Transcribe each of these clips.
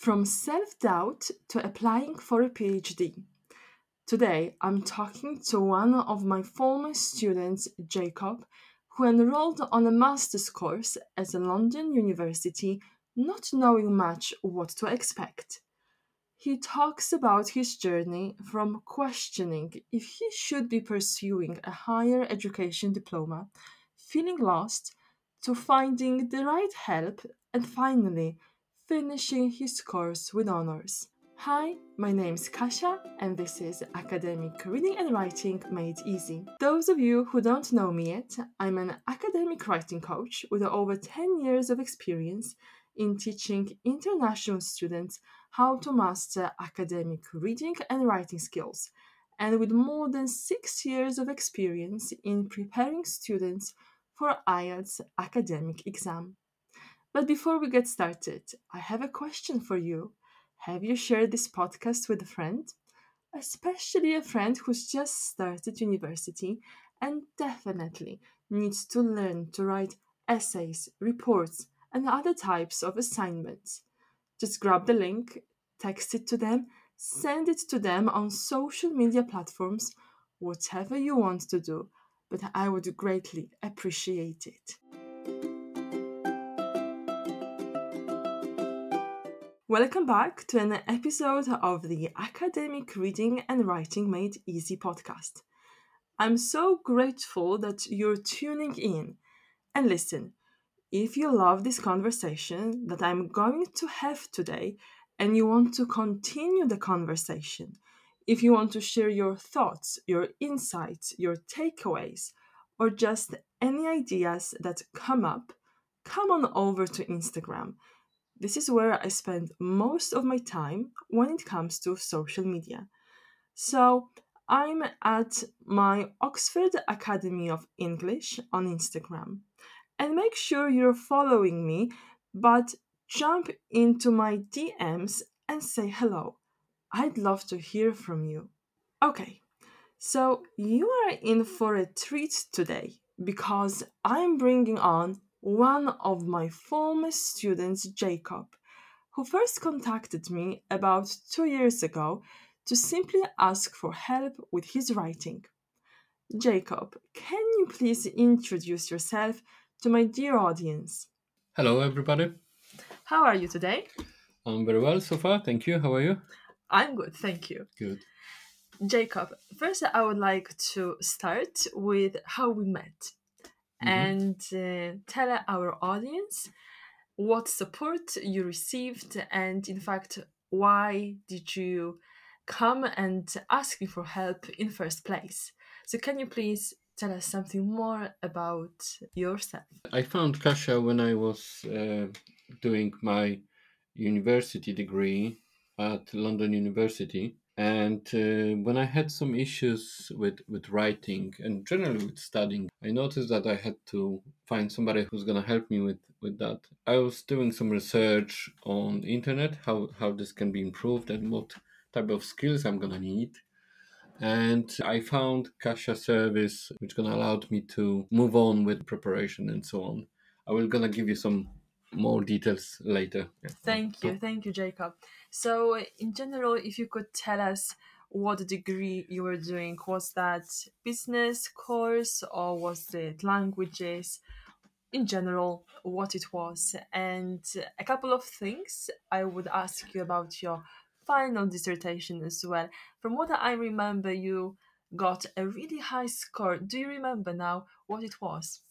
From self doubt to applying for a PhD. Today, I'm talking to one of my former students, Jacob, who enrolled on a master's course at a London University, not knowing much what to expect. He talks about his journey from questioning if he should be pursuing a higher education diploma, feeling lost, to finding the right help, and finally finishing his course with honors. Hi, my name is Kasia, and this is Academic Reading and Writing Made Easy. Those of you who don't know me yet, I'm an academic writing coach with over 10 years of experience in teaching international students how to master academic reading and writing skills, and with more than six years of experience in preparing students for IELTS academic exam. But before we get started, I have a question for you. Have you shared this podcast with a friend? Especially a friend who's just started university and definitely needs to learn to write essays, reports, and other types of assignments. Just grab the link, text it to them, send it to them on social media platforms, whatever you want to do, but I would greatly appreciate it. Welcome back to an episode of the Academic Reading and Writing Made Easy podcast. I'm so grateful that you're tuning in. And listen, if you love this conversation that I'm going to have today and you want to continue the conversation, if you want to share your thoughts, your insights, your takeaways, or just any ideas that come up, come on over to Instagram this is where I spend most of my time when it comes to social media. So I'm at my Oxford Academy of English on Instagram. And make sure you're following me, but jump into my DMs and say hello. I'd love to hear from you. Okay, so you are in for a treat today because I'm bringing on one of my former students, Jacob, who first contacted me about two years ago to simply ask for help with his writing. Jacob, can you please introduce yourself to my dear audience? Hello, everybody. How are you today? I'm very well so far. Thank you. How are you? I'm good, thank you. Good. Jacob, first I would like to start with how we met mm-hmm. and uh, tell our audience what support you received and in fact why did you come and ask me for help in first place. So can you please tell us something more about yourself? I found kasia when i was uh, doing my university degree at london university and uh, when I had some issues with, with writing and generally with studying, I noticed that I had to find somebody who's going to help me with, with that. I was doing some research on internet, how, how this can be improved and what type of skills I'm going to need. And I found Kasia service, which gonna allow me to move on with preparation and so on. I will gonna give you some more details later. Thank you, thank you, Jacob. So, in general, if you could tell us what degree you were doing, was that business course or was it languages? In general, what it was, and a couple of things I would ask you about your final dissertation as well. From what I remember, you got a really high score. Do you remember now what it was?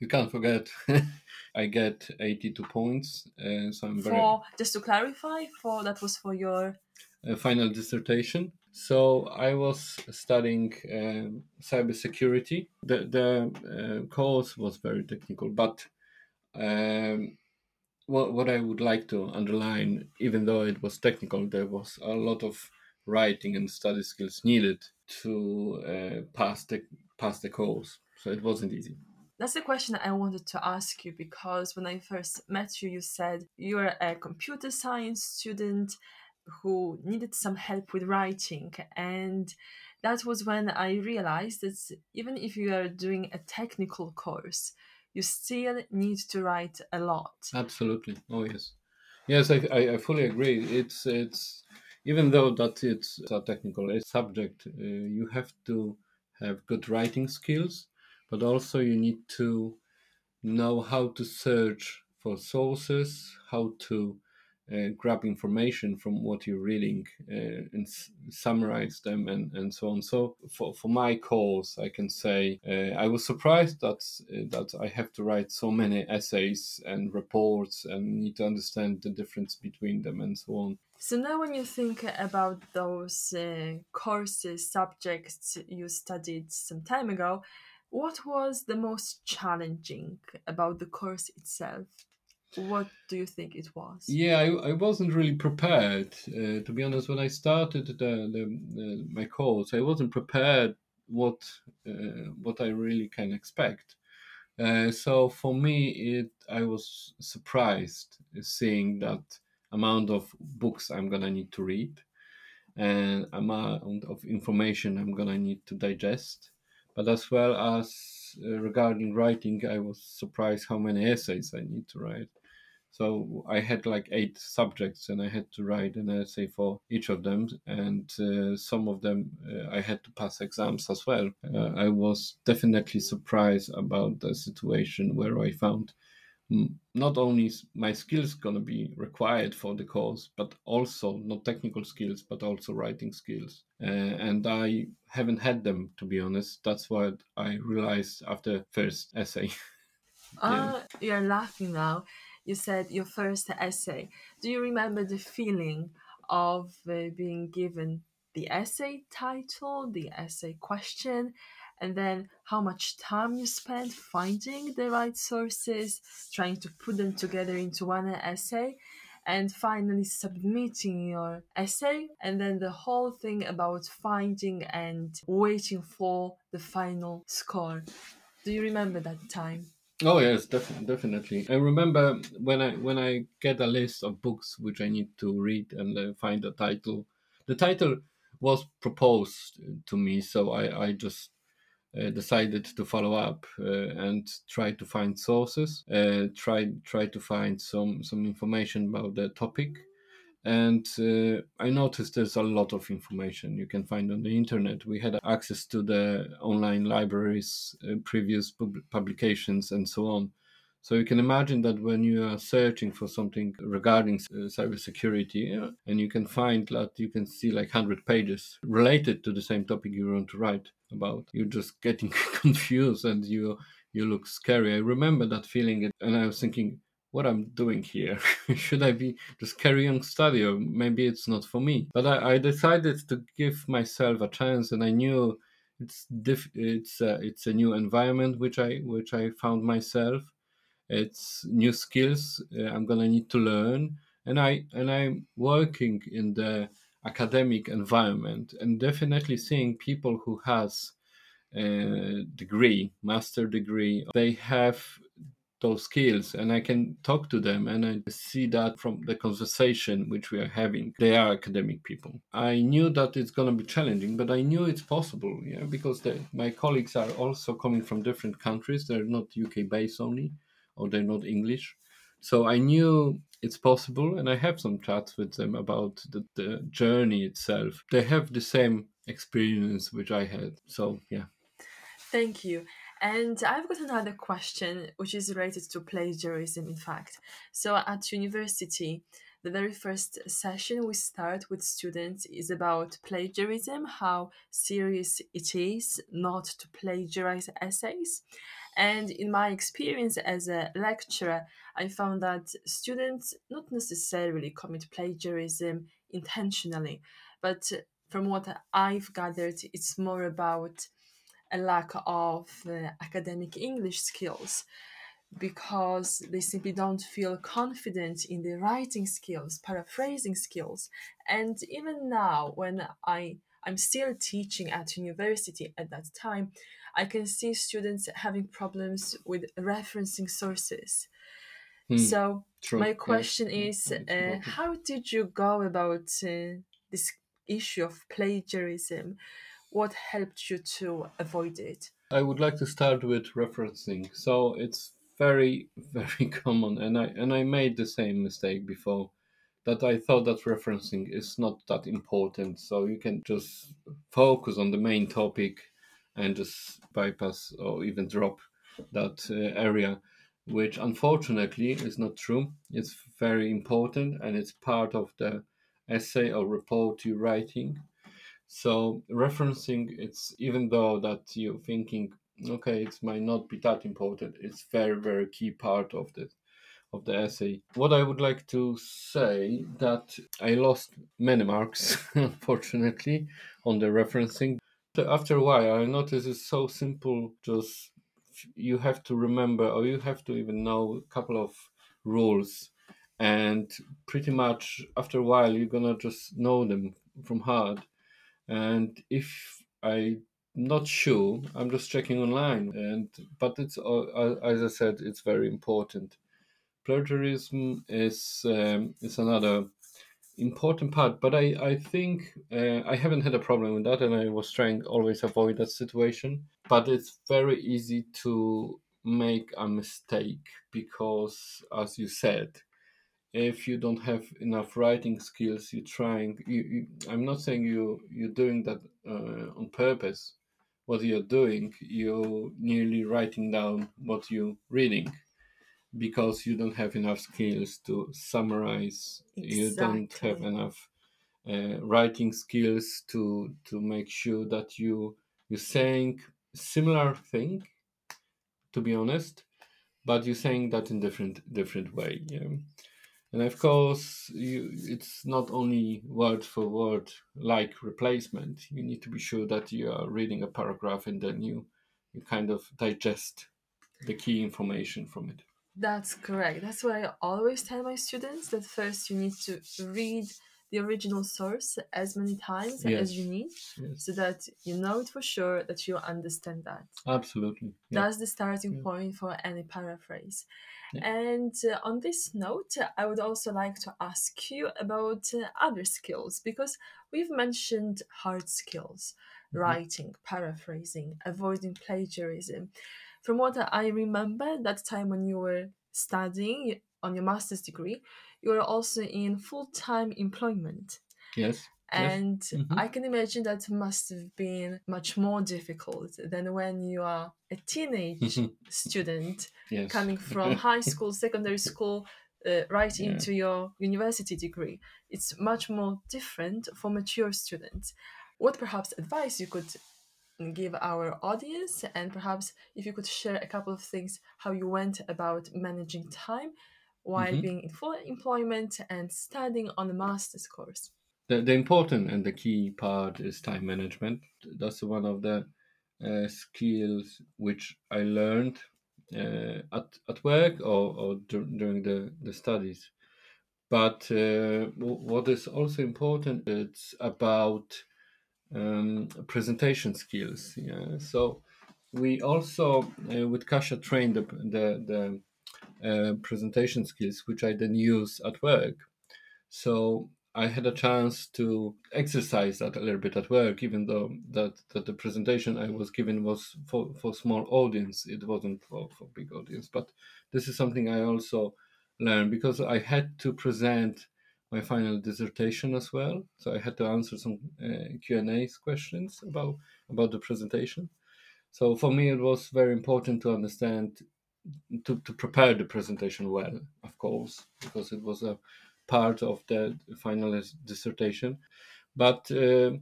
You can't forget. I get 82 points uh, so i'm very for just to clarify for that was for your uh, final dissertation. So i was studying uh, cybersecurity. The the uh, course was very technical but um, what, what i would like to underline even though it was technical there was a lot of writing and study skills needed to uh, pass the pass the course. So it wasn't easy that's the question that I wanted to ask you because when I first met you, you said you're a computer science student who needed some help with writing. And that was when I realized that even if you are doing a technical course, you still need to write a lot. Absolutely. Oh, yes. Yes, I, I, fully agree. It's it's even though that it's a technical subject, uh, you have to have good writing skills, but also you need to know how to search for sources, how to uh, grab information from what you're reading uh, and s- summarize them and, and so on. So for, for my course, I can say uh, I was surprised that uh, that I have to write so many essays and reports and need to understand the difference between them and so on. So now, when you think about those uh, courses, subjects you studied some time ago, what was the most challenging about the course itself? What do you think it was? Yeah, I, I wasn't really prepared. Uh, to be honest, when I started the, the, the my course, I wasn't prepared what uh, what I really can expect. Uh, so for me, it I was surprised seeing that amount of books I'm gonna need to read and amount of information I'm gonna need to digest. But as well as uh, regarding writing, I was surprised how many essays I need to write. So I had like eight subjects, and I had to write an essay for each of them, and uh, some of them uh, I had to pass exams as well. Uh, I was definitely surprised about the situation where I found not only my skills gonna be required for the course, but also not technical skills, but also writing skills. Uh, and I haven't had them to be honest. That's what I realized after first essay. Ah, you're laughing now. You said your first essay. Do you remember the feeling of uh, being given the essay title, the essay question, and then how much time you spend finding the right sources, trying to put them together into one essay, and finally submitting your essay, and then the whole thing about finding and waiting for the final score? Do you remember that time? Oh yes, definitely, definitely. I remember when I when I get a list of books which I need to read and find a title. The title was proposed to me, so I I just decided to follow up uh, and try to find sources, uh, try try to find some some information about the topic, and uh, I noticed there's a lot of information you can find on the internet. We had access to the online libraries, uh, previous pub- publications, and so on. So you can imagine that when you are searching for something regarding uh, cybersecurity, uh, and you can find that you can see like 100 pages related to the same topic you want to write about, you're just getting confused and you you look scary. I remember that feeling, and I was thinking, what I'm doing here. Should I be just carry on study or maybe it's not for me? But I, I decided to give myself a chance and I knew it's diff- it's a, it's a new environment which I which I found myself. It's new skills uh, I'm gonna need to learn and I and I'm working in the academic environment and definitely seeing people who has a degree, master degree, they have those skills and I can talk to them and I see that from the conversation which we are having. They are academic people. I knew that it's going to be challenging, but I knew it's possible, yeah, because the, my colleagues are also coming from different countries. They're not UK based only or they're not English. So I knew it's possible and I have some chats with them about the, the journey itself. They have the same experience which I had. So yeah. Thank you. And I've got another question, which is related to plagiarism, in fact. So, at university, the very first session we start with students is about plagiarism, how serious it is not to plagiarize essays. And in my experience as a lecturer, I found that students not necessarily commit plagiarism intentionally, but from what I've gathered, it's more about a lack of uh, academic English skills because they simply don't feel confident in their writing skills, paraphrasing skills. And even now, when I I'm still teaching at university at that time, I can see students having problems with referencing sources. Hmm, so true. my Yeah. question is, uh, how did you go about uh, this issue of plagiarism? What helped you to avoid it? I would like to start with referencing. So it's very, very common, and I and I made the same mistake before. That I thought that referencing is not that important. So you can just focus on the main topic and just bypass or even drop that uh, area, which unfortunately is not true. It's very important and it's part of the essay or report you're writing. So referencing, it's even though that you're thinking, okay, it might not be that important, it's very, very key part of the of the essay. What I would like to say that I lost many marks, unfortunately, on the referencing. After a while, I noticed it's so simple. Just you have to remember, or you have to even know a couple of rules, and pretty much after a while, you're gonna just know them from heart. And if I not sure i'm just checking online and but it's uh, as i said it's very important plagiarism is um, is another important part but i i think uh, i haven't had a problem with that and i was trying always avoid that situation but it's very easy to make a mistake because as you said if you don't have enough writing skills you're trying you, you i'm not saying you you're doing that uh, on purpose. What you're doing you're nearly writing down what you're reading because you don't have enough skills to summarize. Exactly. you don't have enough uh, writing skills to to make sure that you you're saying similar thing to be honest but you're saying that in different different way yeah. And of course you, it's not only word for word like replacement. You need to be sure that you are reading a paragraph and then you you kind of digest the key information from it that's correct. That's why I always tell my students that first you need to read the original source as many times yes. as you need yes. so that you know it for sure that you understand that. Absolutely. Yeah. That's the starting yeah. point for any paraphrase. Yeah. And uh, on this note, I would also like to ask you about uh, other skills because we've mentioned hard skills, mm-hmm. writing, paraphrasing, avoiding plagiarism from what I remember, that time when you were studying on your master's degree, you were also in full time employment. Yes. And yes. Mm-hmm. I can imagine that must have been much more difficult than when you are a teenage student yes. coming from high school, secondary school, uh, right yeah. into your university degree. It's much more different for mature students. What perhaps advice you could give our audience and perhaps if you could share a couple of things how you went about managing time while mm-hmm. being in full employment and studying on a master's course. The, the important and the key part is time management. That's one of the uh, skills which i learned uh, at, at work or, or d- during the, the studies. But uh, w- what is also important it's about um, presentation skills. Yeah. So we also uh, with Kasia trained the the, the uh, presentation skills, which I then use at work. So I had a chance to exercise that a little bit at work, even though that, that the presentation I was given was for, for small audience. It wasn't for, for big audience. But this is something I also learned because I had to present my final dissertation as well. So I had to answer some uh, Q and A questions about about the presentation. So for me, it was very important to understand to, to prepare the presentation well, of course, because it was a part of the final dissertation. But uh,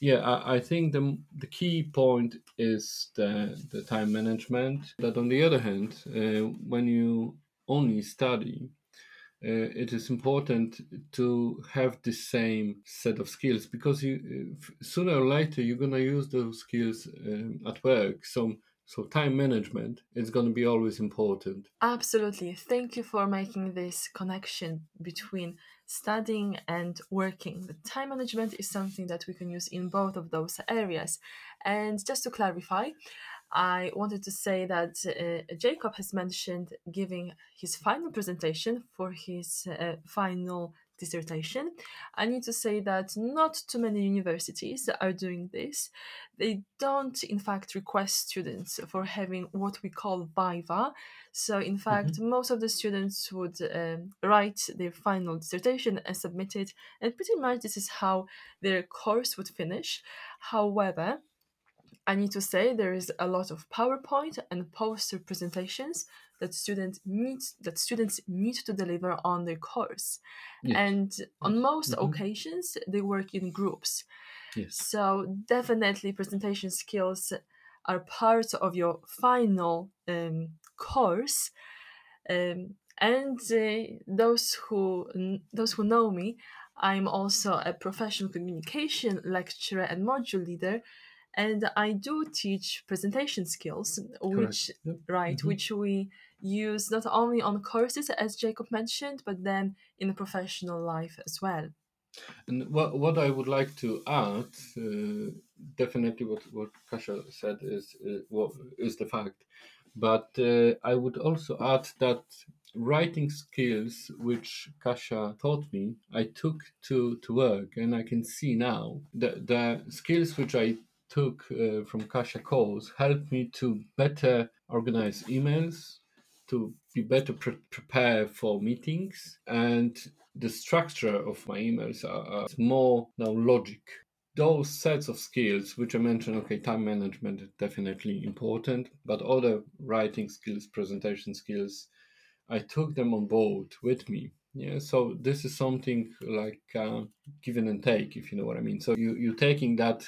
yeah, I, I, think the the key point is the the time management. That on the other hand, uh, when you only study uh, it is important to have the same set of skills because you uh, sooner or later you're going to use those skills um, at work. So so time management is going to be always important. Absolutely. Thank you for making this connection between studying and working. The time management is something that we can use in both of those areas. And just to clarify I wanted to say that uh, Jacob has mentioned giving his final presentation for his uh, final dissertation. I need to say that not too many universities are doing this. They don't, in fact, request students for having what we call viva. So, in fact, mm-hmm. most of the students would um, write their final dissertation and submit it, and pretty much this is how their course would finish. However, I need to say there is a lot of PowerPoint and poster presentations that students need that students need to deliver on their course. Yes. And on most mm-hmm. occasions they work in groups. Yes. So definitely presentation skills are part of your final um, course. Um, and uh, those who those who know me, I'm also a professional communication lecturer and module leader and I do teach presentation skills, which yep. right, mm-hmm. which we use not only on courses as Jacob mentioned, but then in a professional life as well. And what what I would like to add, uh, definitely what what Kasia said is uh, what is the fact, but uh, I would also add that writing skills which Kasia taught me, I took to to work, and I can see now the the skills which I took uh, from Kasia course helped me to better organize emails, to be better pre- prepare for meetings, and the structure of my emails are, are more now logic. Those sets of skills, which I mentioned, okay, time management is definitely important, but other writing skills, presentation skills, I took them on board with me. Yeah, so this is something like uh, give and take, if you know what I mean. So you you're taking that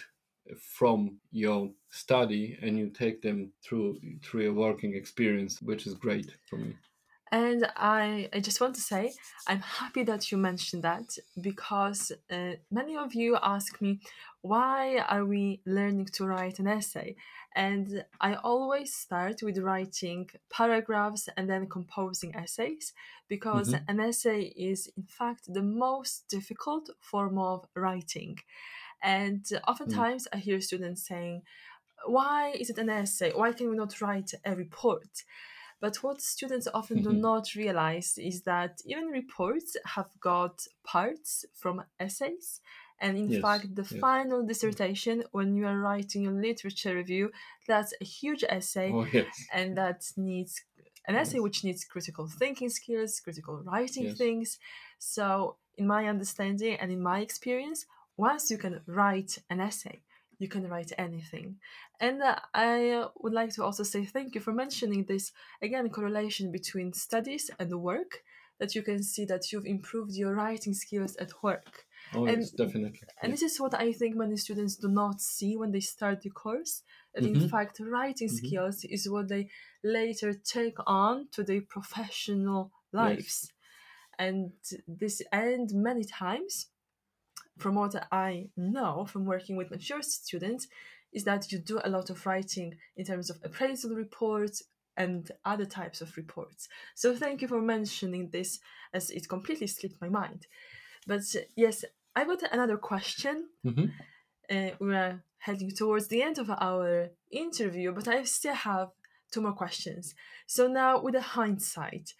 from your study and you take them through through your working experience which is great for me. And I, I just want to say i'm happy that you mentioned that because uh, many of you ask me why are we learning to write an essay? And i always start with writing paragraphs and then composing essays because mm-hmm. an essay is in fact the most difficult form of writing and mm. oftentimes mm. I hear students saying, why is it an essay? Why can we not write a report? But what students often do mm-hmm. not realize is that even reports have got parts from essays. And in yes, fact, the yes. final mm. dissertation, when you are writing a literature review, that's a huge essay. Oh, yes. And that needs an essay which needs critical thinking skills, critical writing things. So, in my understanding and in my experience, once you can write an essay, you can write anything. And uh, I would like to also say thank you for mentioning this again correlation between studies and work. That you can see that you've improved your writing skills at work. Oh, and, yes, definitely. And this is what I think many students do not see when they start the course. That mm-hmm. in fact, writing mm-hmm. skills is what they later take on to their professional lives. Yes. And this, and many times, from what I know from working with mature students, is that you do a lot of writing in terms of appraisal reports and other types of reports. So thank you for mentioning this, as it completely slipped my mind. But yes, I got another question. Mm-hmm. Uh, we are heading towards the end of our interview, but I still have two more questions. So now, with a hindsight,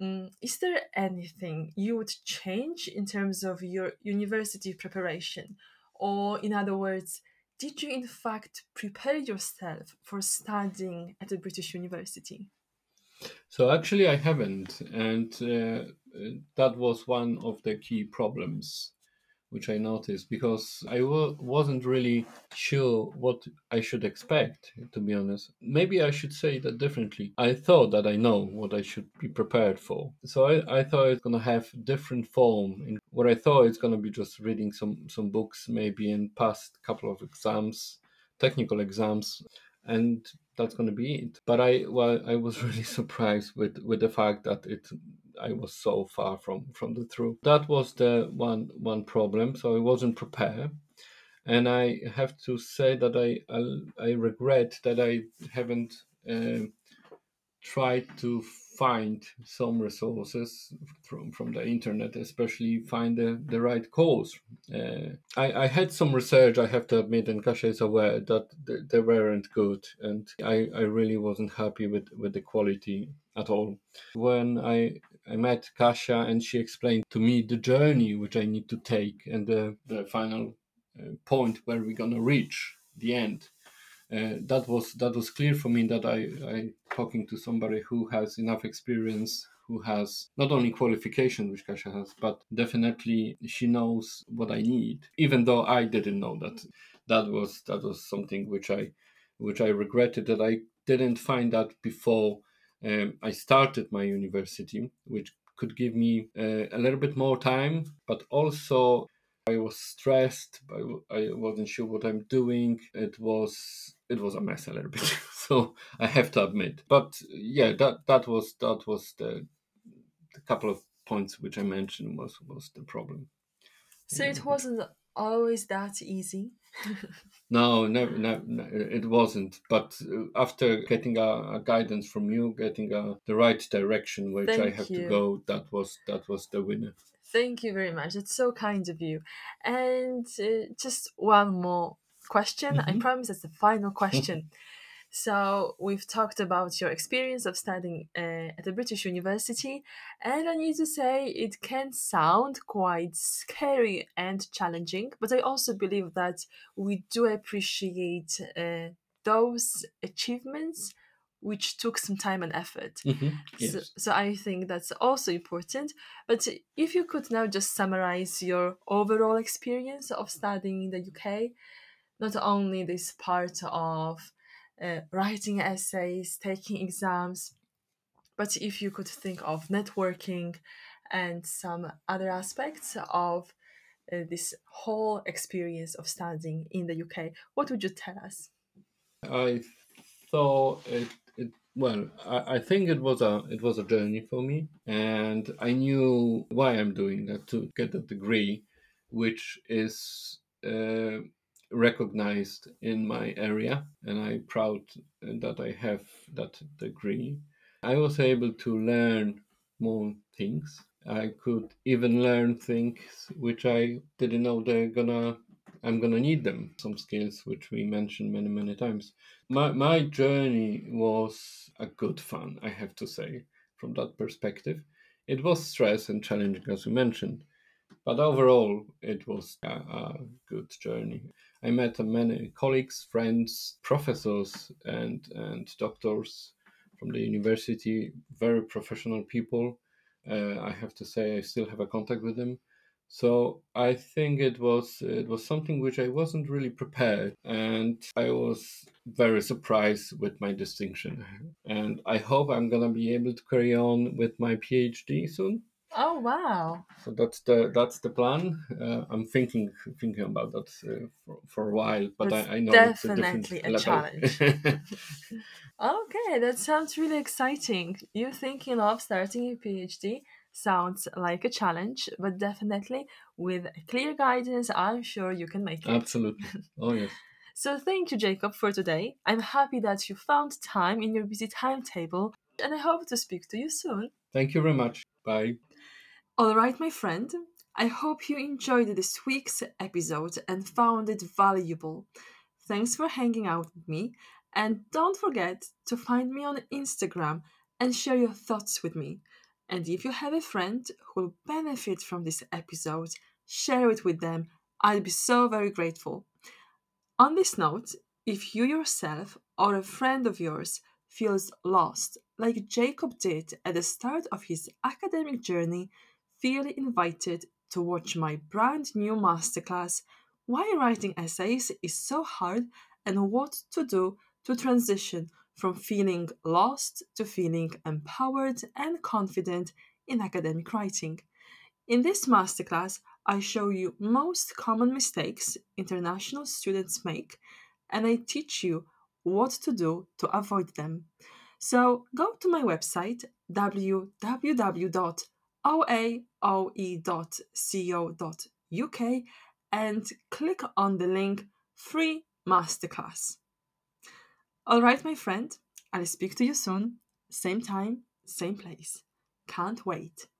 Mm, is there anything you would change in terms of your university preparation? Or, in other words, did you in fact prepare yourself for studying at a British university? So, actually, I haven't. And uh, that was one of the key problems which I noticed because I w- wasn't really sure what I should expect, to be honest. Maybe I should say that differently. I thought that I know what I should be prepared for. So I, I thought it's going to have different form. In what I thought it's going to be just reading some, some books, maybe and past couple of exams, technical exams, and that's going to be it. But I, well, I was really surprised with, with the fact that it I was so far from from the truth. That was the one one problem. So I wasn't prepared, and I have to say that I I, I regret that I haven't uh, tried to find some resources from, from the internet, especially find the, the right course. Uh, I, I had some research, I have to admit, and Kasia is aware that they weren't good, and I, I really wasn't happy with, with the quality at all. When I I met Kasia and she explained to me the journey which I need to take and the, the final uh, point where we're gonna reach the end. Uh, that was that was clear for me that I, I talking to somebody who has enough experience who has not only qualification which Kasia has but definitely she knows what I need even though I didn't know that that was that was something which I which I regretted that I didn't find that before um, I started my university, which could give me uh, a little bit more time, but also I was stressed. I, I wasn't sure what I'm doing. It was it was a mess a little bit, so I have to admit. But yeah, that that was that was the, the couple of points which I mentioned was was the problem. So it wasn't always that easy. No, never, never, it wasn't. But uh, after getting a, a guidance from you, getting a, the right direction which Thank I have you. to go, that was that was the winner. Thank you very much. It's so kind of you. And uh, just one more question. I Mhm. promise it's the final question. so we've talked about your experience of studying uh, at a British university, and I need to say it can sound quite scary and challenging. But I also believe that we do appreciate uh, those achievements which took some time and effort. Mhm, So, Yes. so I think that's also important. But if you could now just summarize your overall experience of studying in the UK, not only this part of uh, writing essays, taking exams, but if you could think of networking and some other aspects of uh, this whole experience of studying in the UK, what would you tell us? I thought it, it well, I, I think it was a it was a journey for me, and I knew why I'm doing that to get a degree, which is uh, recognized in my area, and I'm proud that I have that degree. I was able to learn more things. I could even learn things which I didn't know they're gonna I'm gonna need them. Some skills which we mentioned many many times. My my journey was a good fun, I have to say, from that perspective. It was stress and challenging as we mentioned, but overall it was a, a good journey. I met many colleagues, friends, professors, and and doctors from the university. Very professional people. Uh, I have to say, I still have a contact with them. So I think it was it was something which I wasn't really prepared, and I was very surprised with my distinction. And I hope I'm gonna be able to carry on with my PhD soon. Oh, wow. So that's the that's the plan. Uh, I'm thinking thinking about that uh, for, for a while, but I, I know it's a different a challenge. Okay, that sounds really exciting. You thinking of starting a PhD sounds like a challenge, but definitely with clear guidance, I'm sure you can make it. Absolutely. Oh yes. So thank you, Jacob, for today. I'm happy that you found time in your busy timetable, and I hope to speak to you soon. Thank you very much. Bye. All right, my friend. I hope you enjoyed this week's episode and found it valuable. Thanks for hanging out with me, and don't forget to find me on Instagram and share your thoughts with me. And if you have a friend who will benefit from this episode, share it with them. I'd be so very grateful. On this note, if you yourself or a friend of yours feels lost, like Jacob did at the start of his academic journey, feel invited to watch my brand new masterclass Why Writing Essays is So Hard and What to Do to Transition from Feeling Lost to Feeling Empowered and Confident in Academic Writing. In this masterclass, I show you most common mistakes international students make and I teach you what to do to avoid them. So go to my website www.oaoe.co.uk and click on the link Free Masterclass. All right, my friend, I'll speak to you soon. Same time, same place. Can't wait.